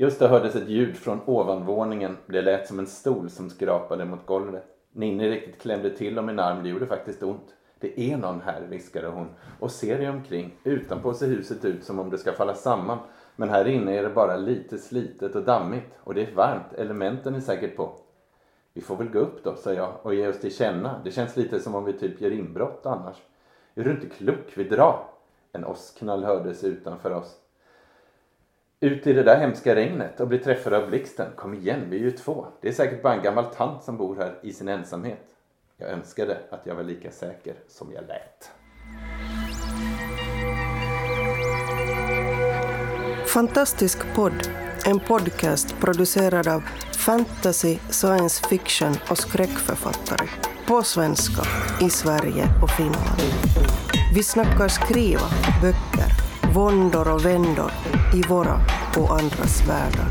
Just då hördes ett ljud från ovanvåningen. Det lät som en stol som skrapade mot golvet. Ninni riktigt klämde till om min arm. Det gjorde faktiskt ont. Det är någon här, viskade hon och ser dig omkring. Utanpå ser huset ut som om det ska falla samman. Men här inne är det bara lite slitet och dammigt och det är varmt. Elementen är säkert på. Vi får väl gå upp då, sa jag och ge oss till känna. Det känns lite som om vi typ gör inbrott annars. Är du inte klok? Vi drar. En åskknall hördes utanför oss. Ut i det där hemska regnet och bli träffad av blixten. Kom igen, vi är ju två. Det är säkert bara en gammal tant som bor här i sin ensamhet. Jag önskade att jag var lika säker som jag lät. Fantastisk podd, en podcast producerad av fantasy, science fiction och skräckförfattare. På svenska, i Sverige och Finland. Vi snackar skriva, böcker, våndor och vändor i våra och andras världar.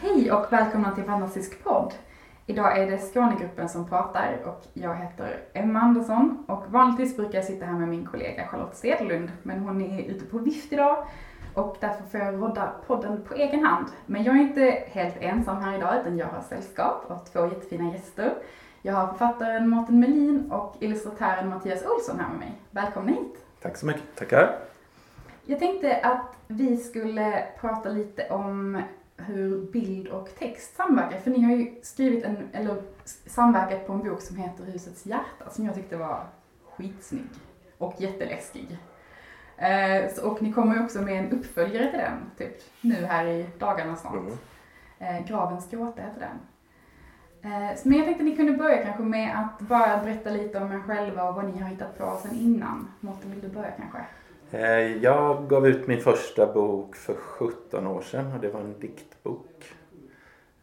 Hej och välkomna till Fantastisk podd. Idag är det Skånegruppen som pratar och jag heter Emma Andersson och vanligtvis brukar jag sitta här med min kollega Charlotte Stedlund men hon är ute på vift idag och därför får jag rodda podden på egen hand. Men jag är inte helt ensam här idag utan jag har sällskap av två jättefina gäster. Jag har författaren Martin Melin och illustratören Mattias Olsson här med mig. Välkomna hit! Tack så mycket. Tackar. Jag tänkte att vi skulle prata lite om hur bild och text samverkar. För ni har ju skrivit en, eller samverkat på en bok som heter Husets hjärta som jag tyckte var skitsnygg och jätteläskig. Eh, och ni kommer ju också med en uppföljare till den, typ nu här i dagarna snart. Mm. Eh, Gravens gråta heter den. Eh, så- men jag tänkte ni kunde börja kanske med att bara berätta lite om er själva och vad ni har hittat på sen innan. Mårten, vill du börja kanske? Eh, Jag gav ut min första bok för 17 år sedan och det var en diktbok.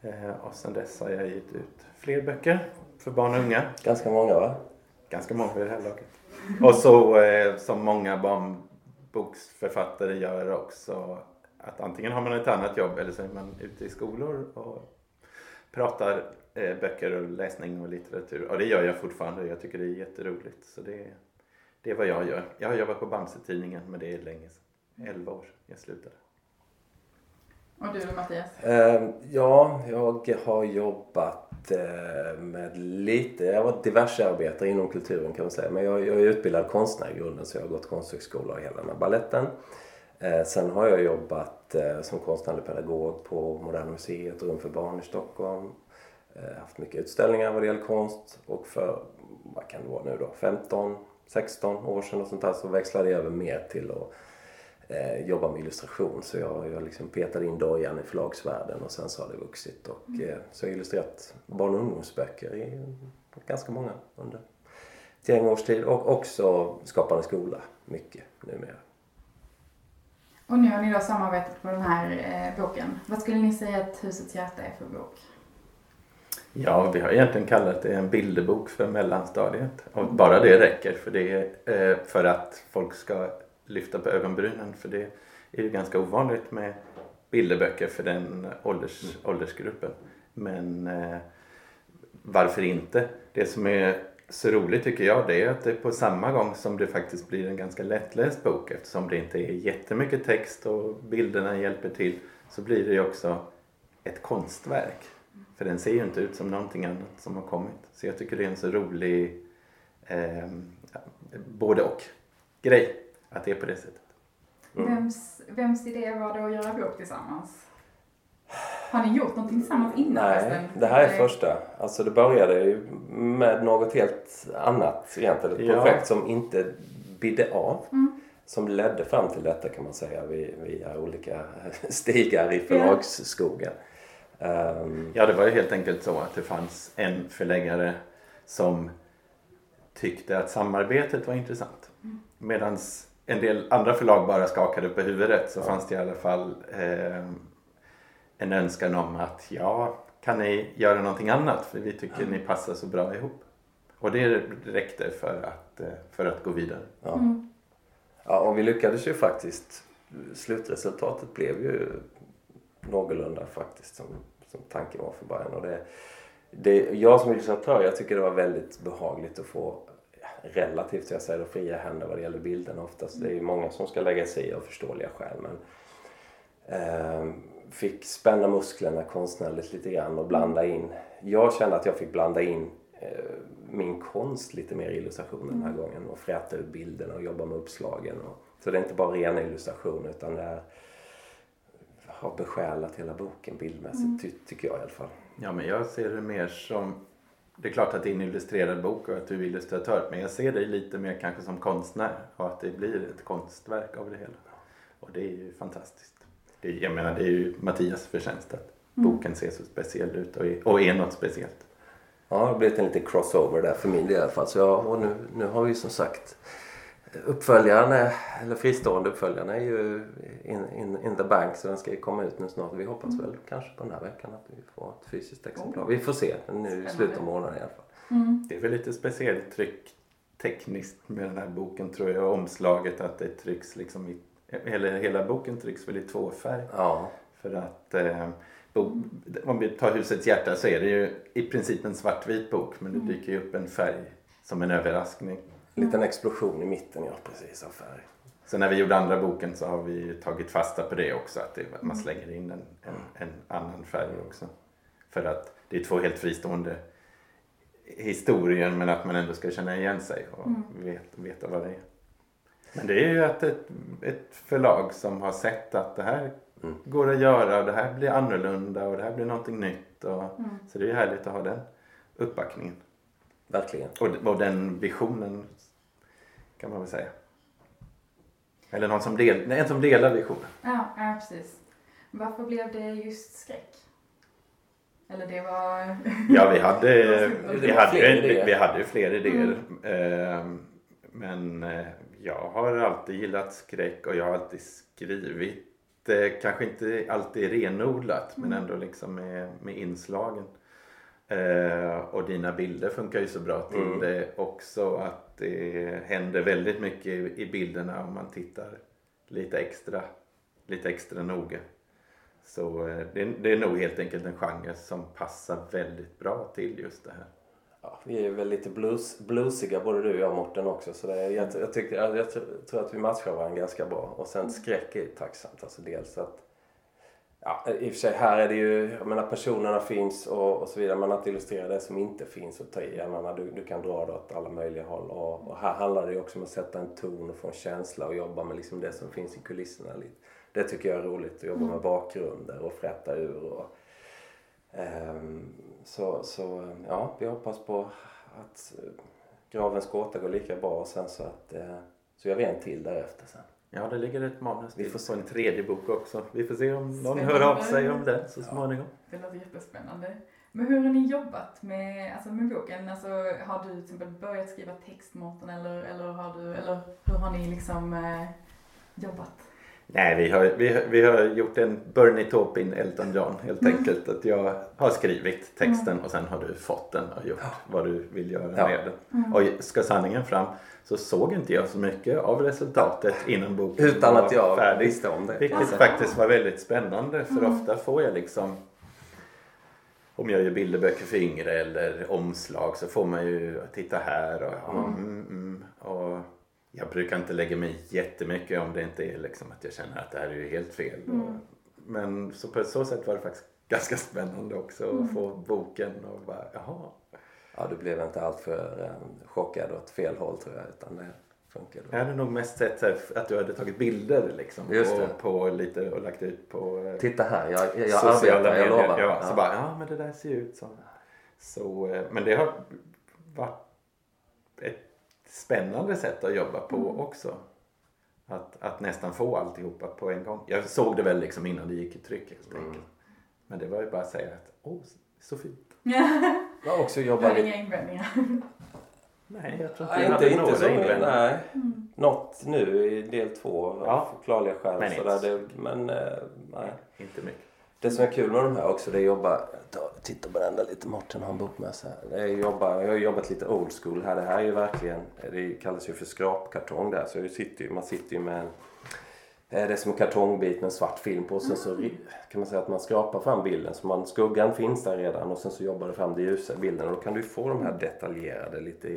Eh, Och sen dess har jag gett ut fler böcker för barn och unga. Ganska många va? Ganska många vid det här laget. Och så eh, som många boksförfattare gör också att antingen har man ett annat jobb eller så är man ute i skolor och pratar eh, böcker och läsning och litteratur. Och det gör jag fortfarande. Jag tycker det är jätteroligt. Så det, det är vad jag gör. Jag har jobbat på Bamse-tidningen men det är länge sedan. 11 år sedan jag slutade. Och du Mattias? Eh, ja, jag har jobbat eh, med lite, jag var diversearbetare inom kulturen kan man säga. Men jag, jag är utbildad konstnär i grunden så jag har gått konsthögskola och hela den här baletten. Eh, sen har jag jobbat eh, som konstnärlig pedagog på Moderna Museet och Rum för barn i Stockholm. Eh, haft mycket utställningar vad det gäller konst och för, vad kan det vara nu då, 15, 16 år sedan och sånt där så växlade jag över mer till att eh, jobba med illustration. Så jag, jag liksom petade in dojan i förlagsvärlden och sen så har det vuxit. Och, eh, så jag har illustrerat barn och ungdomsböcker i ganska många under ett gäng års tid. Och också Skapande skola, mycket numera. Och nu har ni då samarbetat på den här eh, boken. Vad skulle ni säga att Husets hjärta är för bok? Ja, vi har egentligen kallat det en bilderbok för mellanstadiet. Och bara det räcker för, det, eh, för att folk ska lyfta på ögonbrynen. För det är ju ganska ovanligt med bilderböcker för den ålders, åldersgruppen. Men eh, varför inte? Det som är så roligt tycker jag det är att det på samma gång som det faktiskt blir en ganska lättläst bok eftersom det inte är jättemycket text och bilderna hjälper till så blir det ju också ett konstverk. För den ser ju inte ut som någonting annat som har kommit. Så jag tycker det är en så rolig eh, både och grej att det är på det sättet. Vems, vems idé var det att göra bok tillsammans? Har ni gjort någonting tillsammans innan? Nej, förresten? det här är Eller- första. Alltså det började ju med något helt annat egentligen. Ett Ja. projekt som inte bidde av. Mm. Som ledde fram till detta kan man säga via, olika stigar i förlagsskogen. Ehm, Ja, det var ju helt enkelt så att det fanns en förläggare som tyckte att samarbetet var intressant. Medan en del andra förlag bara skakade på huvudet så fanns det i alla fall eh, en önskan om att ja, kan ni göra någonting annat för vi tycker ni passar så bra ihop. Och det räckte för att, eh, för att gå vidare. ja. Mm. ja, och vi lyckades ju faktiskt. Slutresultatet blev ju någorlunda faktiskt som, som tanken var för början. Och det, det, jag som illustratör, jag tycker det var väldigt behagligt att få relativt jag säger, fria händer vad det gäller bilderna oftast. Det är ju många som ska lägga sig i av förståeliga skäl. Men, eh, fick spänna musklerna konstnärligt lite grann och blanda in. Jag kände att jag fick blanda in eh, min konst lite mer i illustrationen den här mm. gången och fräta ut bilderna och jobba med uppslagen. Och, så det är inte bara rena illustrationer utan det är, har besjälat hela boken bildmässigt mm. ty, tycker jag i alla fall. Ja men jag ser det mer som det är klart att det är en illustrerad bok och att du är illustratör men jag ser dig lite mer kanske som konstnär och att det blir ett konstverk av det hela. Och det är ju fantastiskt. Det, jag menar det är ju Mattias förtjänst att mm. boken ser så speciell ut och är, och är något speciellt. Ja, det har blivit en liten crossover där för min del i alla fall. Så ja, och nu, nu har vi som sagt uppföljaren, eller fristående uppföljaren är ju in, in, in the bank så den ska ju komma ut nu snart. Vi hoppas mm. väl kanske på den här veckan att vi får ett fysiskt exemplar. Oh. Vi får se nu i slutet av månaden i alla fall. Mm. Det är väl lite speciellt tryck tekniskt med den här boken tror jag. Omslaget att det trycks liksom i, eller hela boken trycks väl i tvåfärg. Ja. För att eh, om vi tar Husets hjärta så är det ju i princip en svartvit bok men det mm. dyker ju upp en färg som en överraskning. En liten explosion i mitten, ja precis, av färg. Så när vi gjorde andra boken så har vi tagit fasta på det också. Att, det, man slänger in en, en, en, annan färg också. För att det är två helt fristående historier men att man ändå ska känna igen sig och mm. vet, veta vad det är. Men det är ju att ett, ett förlag som har sett att det här mm. går att göra och det här blir annorlunda och det här blir någonting nytt. Och, mm. Så det är ju härligt att ha den uppbackningen. Verkligen. Och, och den visionen kan man väl säga. Eller någon som, del, en som delar visionen. Ja, ja, precis. Varför blev det just skräck? Eller det var... ja, vi hade, vi hade, vi hade fler idéer. Mm. Men eh, jag har alltid gillat skräck och jag har alltid skrivit kanske inte alltid renodlat men mm. ändå liksom med, med inslagen. Eh, och dina bilder funkar ju så bra till mm. det också att det händer väldigt mycket i, i bilderna om man tittar lite extra, lite extra noga. Så eh, det, det, är nog helt enkelt en genre som passar väldigt bra till just det här. Ja, vi är väl lite blues, bluesiga både du och jag Morten också så det, jag, jag, tycker, jag, jag, tror att vi matchar varandra ganska bra. Och sen skräck är tacksamt. Alltså dels att Ja, i och för sig här är det ju, jag menar personerna finns och, och så vidare men att illustrera det som inte finns och ta i. Jag menar du, du kan dra det åt alla möjliga håll och, och här handlar det ju också om att sätta en ton och få en känsla och jobba med liksom det som finns i kulisserna. Det tycker jag är roligt att jobba med bakgrunder och frätta ur och um, så, så ja, vi hoppas på att Gravens gåta går lika bra och sen så att uh, så gör vi en till därefter sen. Ja, det ligger ett manus vi får på en tredje bok också. Vi får se om någon hör av sig om den så småningom. Ja, det låter jättespännande. Men hur har ni jobbat med, alltså med boken? Alltså, har du till exempel börjat skriva text Mårten eller, eller, har du, eller hur har ni liksom eh, jobbat? Nej, vi har, vi, vi har gjort en Bernie Taupin Elton John helt mm. enkelt. Att jag har skrivit texten mm. och sen har du fått den och gjort vad du vill göra ja. med den. Mm. Och ska sanningen fram så såg inte jag så mycket av resultatet innan boken Utan var att jag färdig. visste om det. Vilket alltså. faktiskt var väldigt spännande för mm. ofta får jag liksom om jag gör bilderböcker för yngre eller omslag så får man ju titta här och, mm. Mm, mm, och jag brukar inte lägga mig jättemycket om det inte är liksom att jag känner att det här är ju helt fel. Och, mm. men så på så sätt var det faktiskt ganska spännande också att mm. få boken och bara jaha ja, du blev inte alltför eh, chockad åt fel håll tror jag. Utan det funkade. Jag hade nog mest sett att du hade tagit bilder liksom. Just det. På, på lite och lagt ut på eh, Titta här, jag, jag, jag arbetar, jag lovar. Ja, ja. Så bara, ja men det där ser ut så. så eh, men det har varit ett spännande sätt att jobba på mm. också. Att, att nästan få alltihopa på en gång. Jag såg det väl liksom innan det gick i tryck helt enkelt. Mm. Men det var ju bara att säga att åh, så fint. Jag har också jobbat lite... inga invändningar. Nej, jag tror inte nej, inte, inte så, nej. Mm. Något nu i del två av ja. förklarliga skäl. Men, sådär, det, men eh, nej. Inte mycket. Det som är kul med de här också det är att jobba, titta på den där lite, Mårten har en bok med sig Det är jobba, jag har jobbat lite old school här. Det här är ju verkligen, det kallas ju för skrapkartong där. Så jag sitter ju, man sitter ju med eh, Det är som en kartongbit med en svart film på och sen så kan man säga att man skrapar fram bilden. Så man, skuggan finns där redan och sen så jobbar du fram det ljusa i bilden. Och då kan du få de här detaljerade, lite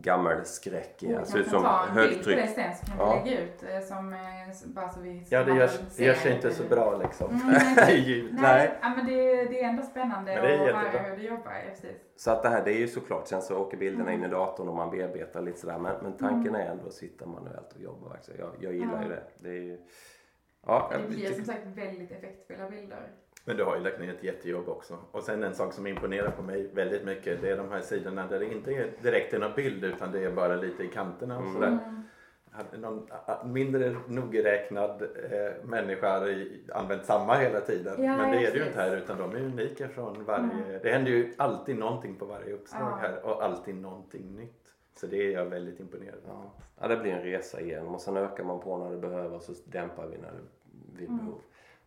eh, gammelskräckiga, Vi ser ut kan som ta en bild på det sen så kan vi Ja. lägga ut eh, som, eh, bara så vi Ja, det görs, görs inte så bra liksom. Mm, nej. Nej, ja, men det, det är ändå spännande Men det är att höra hur du jobbar. Ja, precis. Så att det här det är ju såklart, sen så åker bilderna in i datorn och man bearbetar lite sådär. Men, men tanken Mm. är ändå att sitta manuellt och jobba. Jag, jag gillar ju det. Det är ju... Ja, Det jag blir som sagt väldigt effektfulla bilder. Men du har ju lagt ner ett jättejobb också. Och sen en sak som imponerar på mig väldigt mycket det är de här sidorna där det inte är direkt är någon bild utan det är bara lite i kanterna och sådär. Mm. Hade någon mindre nogräknad eh, människa hade i- använt samma hela tiden. Ja, Men det är det ju inte här utan de är unika från varje. Det händer ju alltid någonting på varje uppslag Ja. här och alltid någonting nytt. Så det är jag väldigt imponerad av. Ja. ja, det blir en resa igenom och sen ökar man på när det behöver och så dämpar vi när det vid Mm.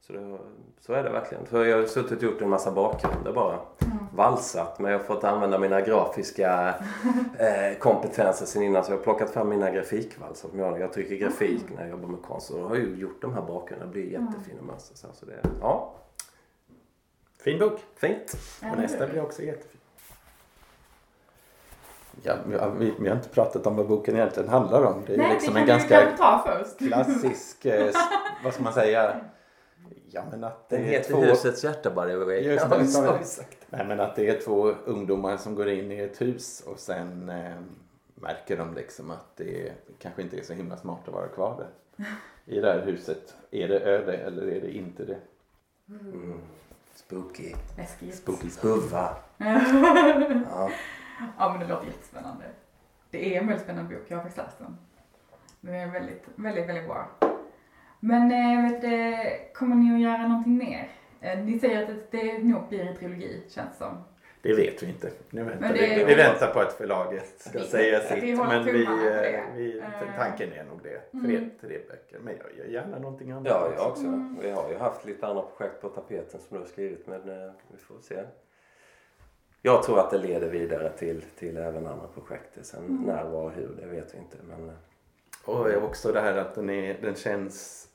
Så, det, så är det verkligen. Så jag har suttit och gjort en massa bakgrunder bara. Mm. Valsat men jag har fått använda mina grafiska eh, kompetenser sen innan. Så jag har plockat fram mina grafikvalsar. som Jag, jag tycker grafik när jag jobbar med konst. Och då har jag ju gjort de här bakgrunderna. Det blir jättefina mönster. sen. Så det, ja, Fin bok! fint. Och nästa blir också jättefin. Ja, vi, vi, har inte pratat om vad boken egentligen handlar om. Det är Nej, liksom det en ganska klassisk, eh, vad ska man säga? Ja men att det Den är heter två... Husets hjärta by the way. Just Ja, sagt. Nej men att det är två ungdomar som går in i ett hus och sen eh, märker de liksom att det kanske inte är så himla smart att vara kvar där. I det här huset. Är det öde eller är det inte det? Mm. Spooky. Läskigt. Spooky spuvva. ja, Ja. men det låter jättespännande. Det är en väldigt spännande bok. Jag har faktiskt läst den. Den är väldigt, väldigt, väldigt bra. Men eh, vet du, kommer ni att göra någonting mer? Eh, Ni säger att det nog blir en trilogi, känns det som. Det vet vi inte. Nu väntar det- vi, vi väntar på att förlaget ska Vi- säga vi sitt. håller Men vi, eh, vi, Eh. tanken är nog det. Tre, Mm. tre böcker. Men jag gör gärna någonting annat Ja, jag också. Mm. Vi har ju haft lite andra projekt på tapeten som du har skrivit men eh, vi får se. Jag tror att det leder vidare till, till även andra projekt. Sen Mm. när, var och hur, det vet vi inte. Men eh, Och också det här att den, är, den känns eh,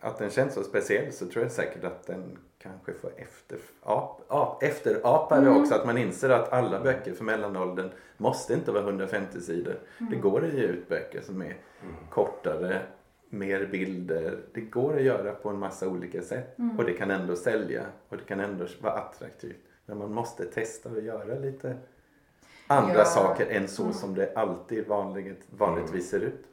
att den känns så speciell så tror jag säkert att den kanske får efter, ap, ap, efterapare Mm. också. Att man inser att alla böcker för mellanåldern måste inte vara 150 sidor. Det går att ge ut böcker som är kortare, mer bilder. Det går att göra på en massa olika sätt. Och det kan ändå sälja och det kan ändå vara attraktivt. Men man måste testa att göra lite andra Ja. saker än så som det alltid vanligt, vanligtvis ser ut.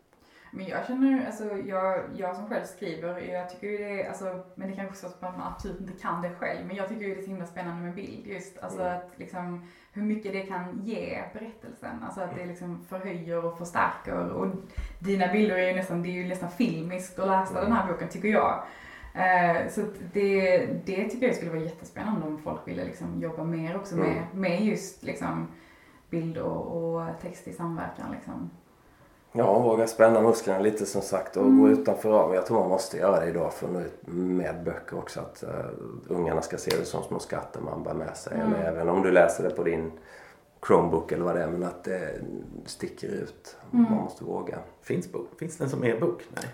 Men jag känner, alltså jag, jag som själv skriver, jag tycker ju det är, alltså, men det kanske är så att man absolut inte kan det själv, men jag tycker ju det är så himla spännande med bild just, alltså Mm. att liksom hur mycket det kan ge berättelsen, alltså att det liksom förhöjer och förstärker och dina bilder är ju nästan, det är ju nästan filmiskt att läsa den här boken tycker jag. Eh, så det, det tycker jag skulle vara jättespännande om folk ville liksom jobba mer också med, med just liksom bild och, och text i samverkan liksom. Ja, våga spänna musklerna lite som sagt och gå utanför ramen. Jag tror man måste göra det idag för att nå ut med böcker också. Att uh, ungarna ska se det som små skatter man bär med sig. Eller även om du läser det på din Chromebook eller vad det är. Men att det sticker ut. Man måste våga. Finns, bok? Finns den som e-bok? Nej.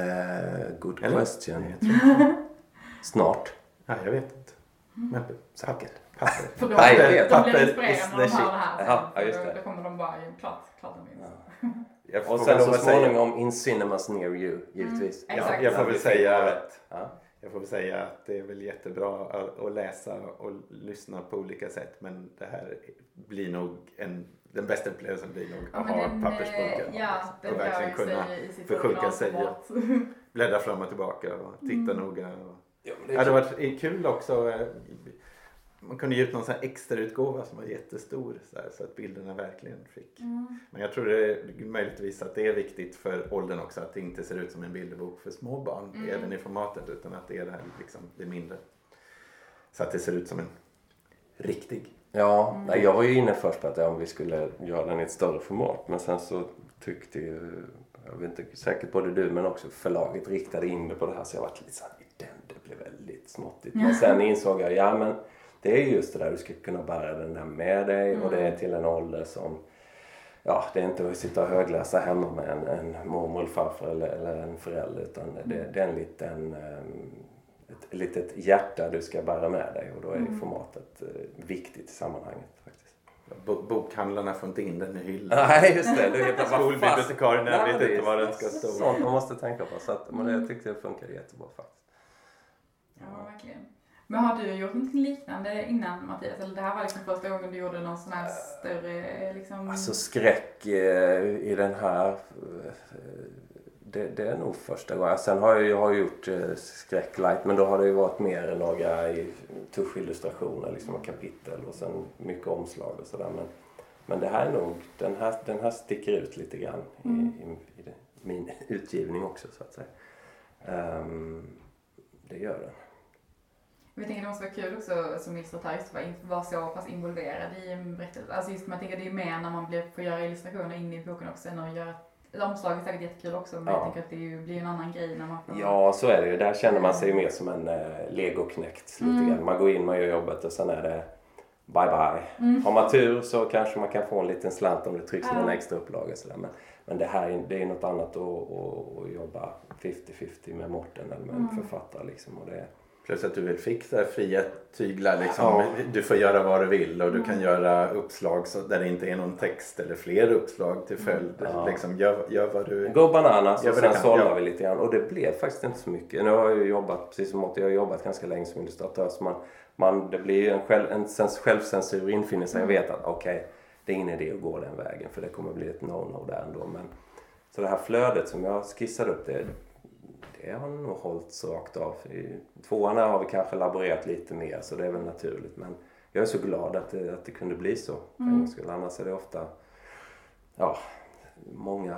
Eh, good Eller? question. Nej. Snart. Nej, jag vet inte. Men säkert. Papper. För de, Nej, de blir inspirerade när de hör det här. ja, just Då- det. Då kommer de bara, klart, klart de minns. Jag får Och sen så att säga- småningom in cinemas near you, givetvis. Mm, Ja, jag får väl säga att Ja. Jag får väl säga att det är väl jättebra att- att läsa och lyssna på olika sätt men det här blir nog en, den bästa upplevelsen blir nog Ja, att ha den, pappersboken eh, Ja, och verkligen kunna förskjuta sig och bläddra fram och tillbaka och titta noga. Och... Ja, Det det hade varit kul också eh, man kunde ge ut någon sån här extra utgåva som var jättestor så, här, så att bilderna verkligen fick. Mm. Men jag tror det är möjligtvis att det är viktigt för åldern också att det inte ser ut som en bilderbok för små barn Mm. även i formatet utan att det är det här liksom, det mindre. Så att det ser ut som en riktig. Ja, Mm. nej, jag var ju inne först på att ja, om vi skulle göra den i ett större format. Men sen så tyckte ju, jag vet inte, säkert både du men också förlaget riktade in det på det här. Så jag varit lite såhär, den, det blev väldigt småttigt. Men sen insåg jag, ja men det är just det där, du ska kunna bära den där med dig och det Mm. är till en ålder som ja, det är inte att sitta och högläsa hemma med en, en mormor eller farfar eller, eller en förälder utan det, det är en liten um, ett litet hjärta du ska bära med dig och då är mm. formatet uh, viktigt i sammanhanget. faktiskt. Bokhandlarna får inte in den i hyllan. Nej, just det. Du heter Skolbibliotekarierna vet inte var den ska stå. Sånt man måste tänka på. Så att, men jag tyckte det funkade jättebra faktiskt. Men har du gjort något liknande innan Mattias? Eller det här var liksom första gången du gjorde någon sån här större liksom... Alltså skräck eh, i den här eh, det, det, är nog första gången. Sen har jag, jag har gjort eh, skräcklight men då har det ju varit mer några i tuschillustrationer, liksom kapitel och sen mycket omslag och sådär. Men, men det här är nog, den här, den här sticker ut lite grann mm. i, i, i det, min utgivning också så att säga. Um, det gör den. Jag tänker det måste vara kul också som illustratör att vara så pass involverad i en berättelse. Alltså just man tänker det är mer när man blir, får göra illustrationer in i boken också än att göra ett omslag är säkert jättekul också men ja. jag tänker att det blir en annan grej när man får... Ja så är det ju. Där känner man sig mer som en eh, legoknäckt lite mm. grann. Man går in, man gör jobbet och sen är det bye bye. Mm. Har man tur så kanske man kan få en liten slant om det trycks ja. en extra upplaga sådär. Men, men det här det är något annat att, att, att jobba 50-50 med Morten eller med en mm. författare liksom. Och det, Plus att du vill fixa fria tyglar. Liksom. Ja. Du får göra vad du vill och du kan göra uppslag så, där det inte är någon text eller fler uppslag till följd. Ja. Liksom, gör, gör vad du Go bananas och sen sållar ja. vi lite grann. Och det blev faktiskt inte så mycket. Nu har jag jobbat, precis som Motti, jag har jobbat ganska länge som illustratör. Så man, man, det blir en, själv, en självcensur infinner sig. Jag vet att okej, okay, det är ingen idé att gå den vägen för det kommer bli ett no-no där ändå. Men, så det här flödet som jag skissade upp det det har nog hållits rakt av. I tvåan har vi kanske laborerat lite mer så det är väl naturligt. Men jag är så glad att det, att det kunde bli så. Mm. Annars är det ofta ja, många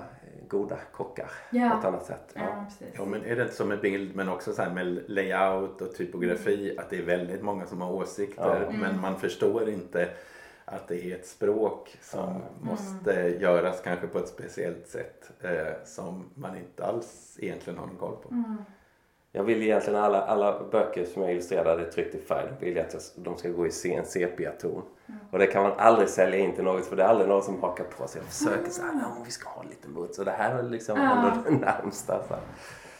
goda kockar ja. på ett annat sätt. Ja. Ja, ja, men är det inte som med bild men också så här med layout och typografi mm. att det är väldigt många som har åsikter mm. men man förstår inte att det är ett språk som mm. måste göras kanske på ett speciellt sätt eh, som man inte alls egentligen har någon koll på. Mm. Jag vill egentligen alla, alla böcker som jag illustrerade tryckt i färg, vill jag att de ska gå i en sepia-ton. Mm. Och det kan man aldrig sälja in till något för det är aldrig någon som hakar på sig. Jag försöker så här, vi ska ha lite mot. Så det här är liksom ändå det närmsta. Så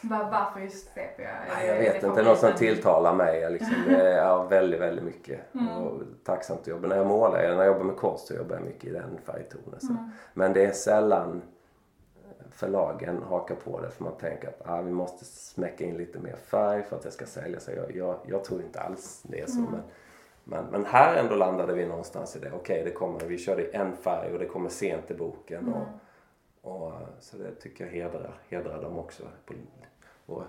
var, varför just sepia? Nej, jag vet inte. Det är något som tilltalar mig. Liksom. Är väldigt, väldigt mycket. Mm. Och tacksamt att jobba. När jag målar, när jag jobbar med konst så jobbar jag mycket i den färgtonen. Mm. Men det är sällan förlagen hakar på det för man tänker att ah, vi måste smäcka in lite mer färg för att det ska sälja sig. Jag, jag, jag tror inte alls det är så. Mm. Men, men, men, här ändå landade vi någonstans i det. Okej, okay, det kommer, vi körde en färg och det kommer sent i boken. Mm. Och, och, så det tycker jag hedrar, hedrar dem också på, och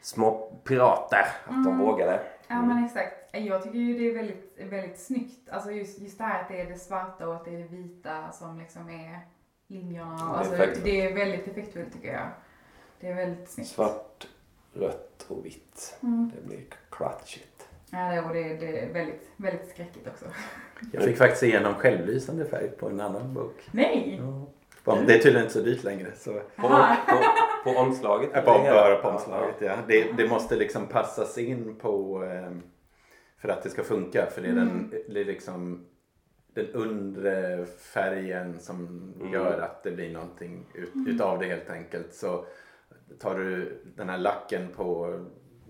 små pirater. Att mm. de vågade. Mm. Ja men exakt. Jag tycker ju det är väldigt, väldigt snyggt. Alltså just, just det här att det är det svarta och att det är det vita som liksom är linjerna. Ja, alltså, det är väldigt effektfullt tycker jag. Det är väldigt snyggt. Svart, rött och vitt. Mm. Det blir klatschigt. Ja, och det, det är väldigt, väldigt skräckigt också. Jag fick faktiskt igenom självlysande färg på en annan bok. Nej! Ja. Det är tydligen inte så dyrt längre. Så. På, på, på omslaget? Ja, på, bara på omslaget ja. Det, det måste liksom passas in på ehm, för att det ska funka. För det är, mm. den, det är liksom den undre färgen som mm. gör att det blir någonting ut, mm. utav det helt enkelt. Så tar du den här lacken på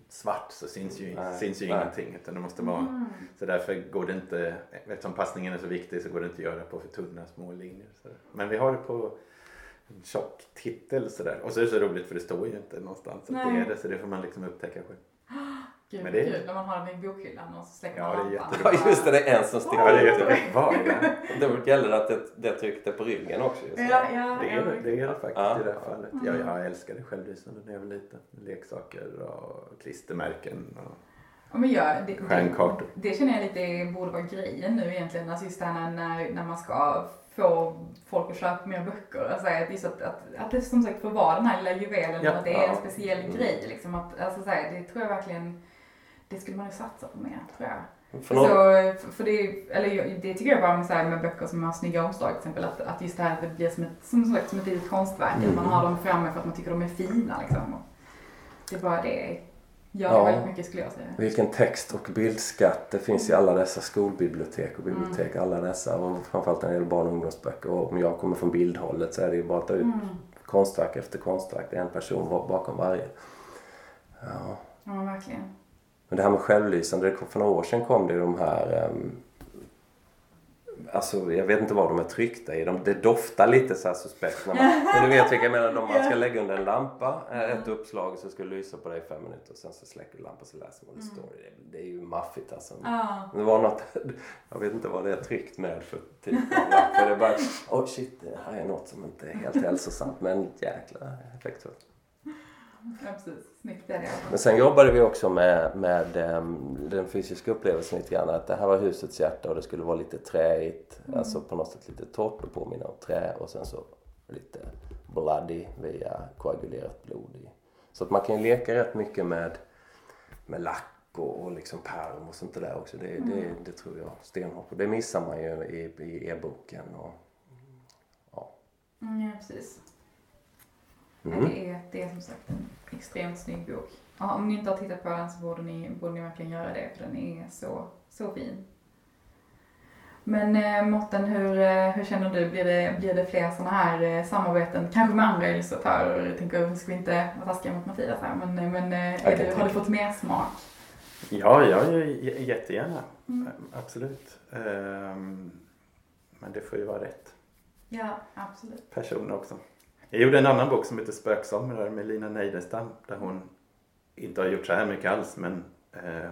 svart så syns ju, nej, syns ju nej. ingenting. Utan det måste vara, mm. Så därför går det inte, eftersom passningen är så viktig så går det inte att göra på för tunna små linjer. Så. Men vi har det på en tjock titel sådär. Och så är det så roligt för det står ju inte någonstans att det är det så det får man liksom upptäcka själv. Gud men det är kul när man har den i bokhyllan och så släcker ja, man lampan. Ja just det, det är en som sticker ut. Ja, det är Då gäller det att det, det tryckte på ryggen också. Just ja, ja, det, är, det är det faktiskt ja. i det här fallet. Mm. Ja, jag älskade självlysande när jag var liten. Leksaker och klistermärken. Och... Ja, men ja, det, det, det, känner jag lite borde vara grejen nu egentligen. Alltså just det här när, när man ska få folk att köpa mer böcker. Alltså att, just att, att, att det som sagt får vara den här lilla juvelen, ja, att det är en speciell mm. grej. Liksom. Att, alltså, så här, det tror jag verkligen det skulle man ju satsa på mer, tror jag. För, så, för det, eller det tycker jag bara med, så här, med böcker som har snygga omslag till exempel, att, att just det här att det blir som ett, som sagt, som ett litet konstverk, mm. att man har dem framme för att man tycker de är fina liksom. Det är bara det gör Ja. väldigt mycket skulle jag säga. Vilken text och bildskatt det finns i alla dessa skolbibliotek och bibliotek. Alla dessa och framförallt när det gäller barn och ungdomsböcker. Och om jag kommer från bildhållet så är det ju bara att ta ut konstverk efter konstverk. Det är en person bakom varje. Ja. Ja, verkligen. Men det här med självlysande, det kom, för några år sedan kom det de här um, Alltså jag vet inte vad de är tryckta i. De, det doftar lite så här suspekt. När man, men du vet vilka jag menar. De man ska lägga under en lampa. eh, Ett uppslag så ska det lysa på dig i fem minuter. Och sen så släcker du lampan så läser man det står. Det, det är ju maffigt alltså. Ja. Det var något, jag vet inte vad det är tryckt med för typ av det är bara, oh shit, det här är något som inte är helt hälsosamt. Men jäkla effektfullt. Ja, precis. Snyggt är det i alla fall. Men sen jobbade vi också med, med em, den fysiska upplevelsen lite grann. Att det här var husets hjärta och det skulle vara lite träigt. Alltså på något sätt lite torrt och påminna om trä. Och sen så lite bloody via koagulerat blod i. Så att man kan ju leka rätt mycket med, med lack och, och liksom pärm och sånt där också. Det, det, det tror jag stenhårt på. Det missar man ju i, i e-boken. Och, ja. Mm, ja, precis. Mm. Det, är, det är som sagt en extremt snygg bok. Ja, om ni inte har tittat på den så borde ni, borde ni verkligen göra det för den är så, så fin. Men eh, Mårten, hur, eh, hur känner du? Blir det, blir det fler sådana här eh, samarbeten? Kanske med andra illustratörer? Jag tänker, nu ska vi inte vara taskiga mot Mattias här, men, eh, men eh, kan du, har du fått mer smak? Ja, jag gör jättegärna. Mm. Absolut. Ehm, Men det får ju vara rätt Ja, absolut. person också. Jag gjorde en annan bok som heter Spöksomrar med Lina Neidestam där hon inte har gjort så här mycket alls men eh,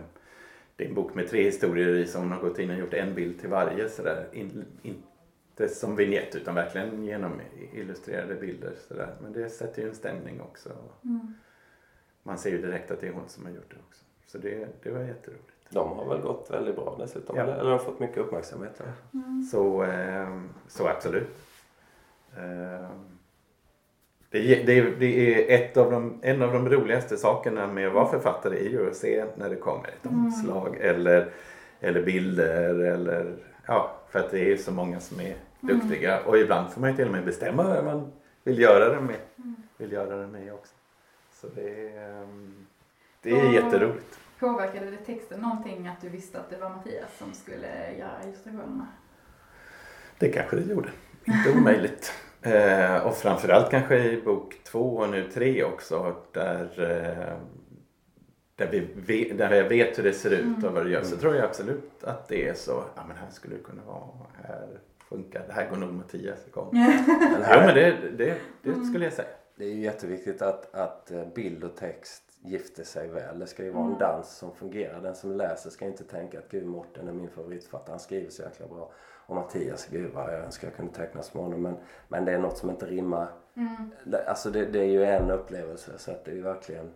det är en bok med tre historier i som hon har gått in och gjort en bild till varje sådär. In, inte som vignett utan verkligen genom illustrerade bilder sådär. Men det sätter ju en stämning också. Mm. Man ser ju direkt att det är hon som har gjort det också. Så det, det var jätteroligt. De har väl gått väldigt bra dessutom. Ja. Eller, eller har fått mycket uppmärksamhet. Eller? Så, eh, så absolut. Eh, det, är- det, är- det är av de, en av de roligaste sakerna med att vara författare är ju att se när det kommer ett omslag eller, eller bilder eller ja, för att det är så många som är duktiga och ibland får man ju till och med bestämma vem man vill göra det med. Vill göra det med också. Så det är, ehm, det är Ja. jätteroligt. Påverkade det texten någonting att du visste att det var Mattias som skulle göra illustrationerna? Det kanske det gjorde. Inte omöjligt. Eh, och framförallt kanske i bok två och nu tre också där, eh, där, vi vet, där jag vet hur det ser ut och vad det gör. Så tror jag absolut att det är så. Ja men här skulle det kunna vara. Här funkar det. Här går nog Mattias igång. Men Ja här, men det, det, det skulle jag säga. Det är ju jätteviktigt att, att eh, bild och text gifter sig väl. Det ska ju vara en Mm. dans som fungerar. Den som läser ska inte tänka att gud Morten är min favoritförfattare, han skriver så jäkla bra. Och Mattias, gud vad jag önskar jag kunde teckna som honom. Men, men det är något som inte rimmar. Mm. Det- Alltså det, det är ju en upplevelse så att det är verkligen...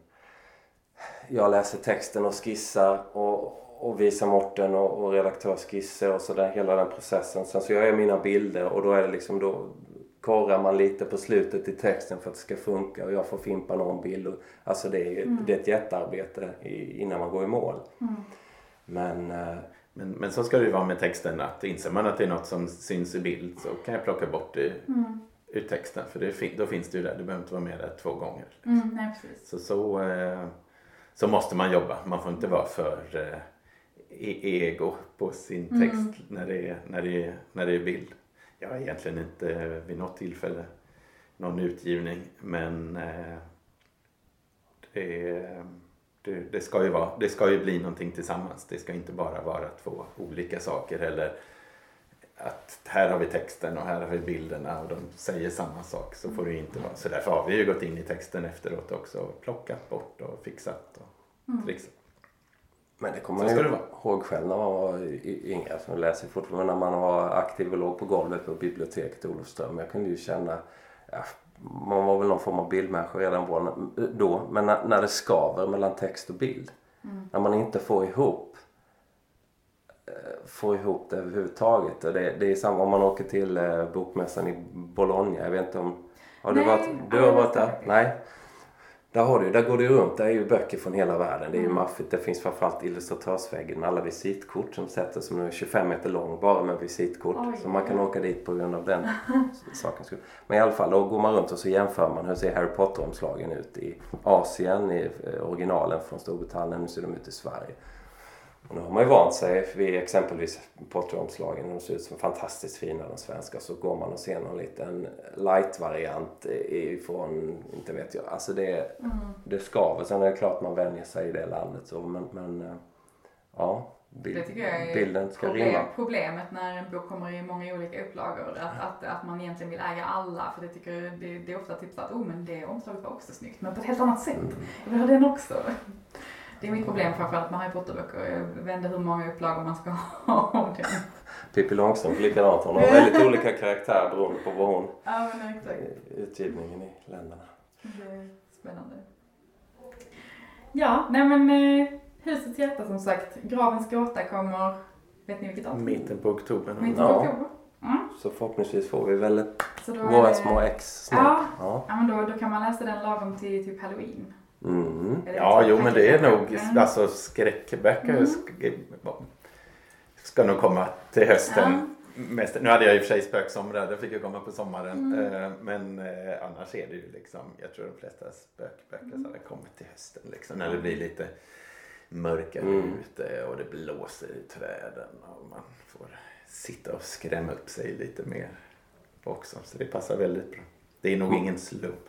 Jag läser texten och skissar och, och visar Morten och, och redaktörsskisser och sådär hela den processen. Sen så gör jag mina bilder och då är det liksom då korrar man lite på slutet i texten för att det ska funka och jag får fimpa någon bild. Och, alltså det är, ju- det är ett jättearbete i, innan man går i mål. Men eh, Men, men så ska det ju vara med texten att inser man att det är något som syns i bild så kan jag plocka bort det ur texten. För det, då finns det ju där. Du behöver inte vara med där två gånger. Mm, nej. Så, så, eh, så måste man jobba. Man får inte vara för eh, e- ego på sin text när, det är, när, det är, när det är bild. Jag har egentligen inte vid något tillfälle någon utgivning men eh, det, är- det, det, ska ju vara, det ska ju bli någonting tillsammans. Det ska inte bara vara två olika saker eller att här har vi texten och här har vi bilderna och de säger samma sak. Så får det ju inte vara. Så därför har vi ju gått in i texten efteråt också och plockat bort och fixat och trixat. Men det kommer man ju ihåg själv när man var yngre. Jag läser fortfarande när man var aktiv och låg på golvet på biblioteket i Olofström. Jag kunde ju känna, ja, man var väl någon form av bildmänniska redan då, men när, när det skaver mellan text och bild. När man inte får ihop eh, få ihop det överhuvudtaget. Och det, det är samma om man åker till eh, bokmässan i Bologna. Jag vet inte om... Har du Nej, varit, du har varit där. Nej. Där, har du, där går du runt. Där är ju böcker från hela världen. Det är ju maffigt. Det finns framförallt illustratörsväggen med alla visitkort som sätter som nu är 25 meter lång bara med visitkort. Oj, så man kan åka dit på grund av den sakens skull. Men i alla fall, då går man runt och så jämför man hur ser Harry Potter-omslagen ut i Asien, i eh, originalen från Storbritannien, hur ser de ut i Sverige. Nu har man ju vant sig vid exempelvis Potter-omslagen. De ser ut som fantastiskt fina de svenska. Så går man och ser någon liten light-variant ifrån, inte vet jag. Alltså det, mm. det skaver. Sen är det klart man vänjer sig i det landet så. Men, men eh, ja, bild, det tycker jag är bilden ska problem, rimma. problemet när en bok kommer i många olika upplagor. Att, att, att man egentligen vill äga alla. För det tycker det, det är ofta typ att, oh men det omslaget var också snyggt. Men på ett helt annat sätt. Mm. Jag vill ha den också. Det är mitt problem framförallt med Harry Potter-böcker. Jag inte hur många upplagor man ska ha om den. Pippi Långstrump likadant. Hon har väldigt olika karaktär beroende på vad hon... Ja, men exakt. Utgivningen i länderna. Det är spännande. Ja, nej men eh, Husets hjärta som sagt. Gravens gåta kommer, vet ni vilket datum? Mitten på oktober. Mitten på ja. oktober. Mm. Så förhoppningsvis får vi väl våra små ex snart. Ja, ja. ja men då, då kan man läsa den lagom till typ halloween. Mm. Ja, jo men det är nog, mm. alltså skräckböcker mm. ska nog komma till hösten. Ja. Nu hade jag i och för sig spöksomrar, det fick jag komma på sommaren. Mm. Eh, men eh, annars är det ju liksom, jag tror de flesta spökböcker mm. hade kommit till hösten liksom. När det blir lite mörkare mm. ute och det blåser i träden och man får sitta och skrämma upp sig lite mer också. Så det passar väldigt bra. Det är nog mm. ingen slump.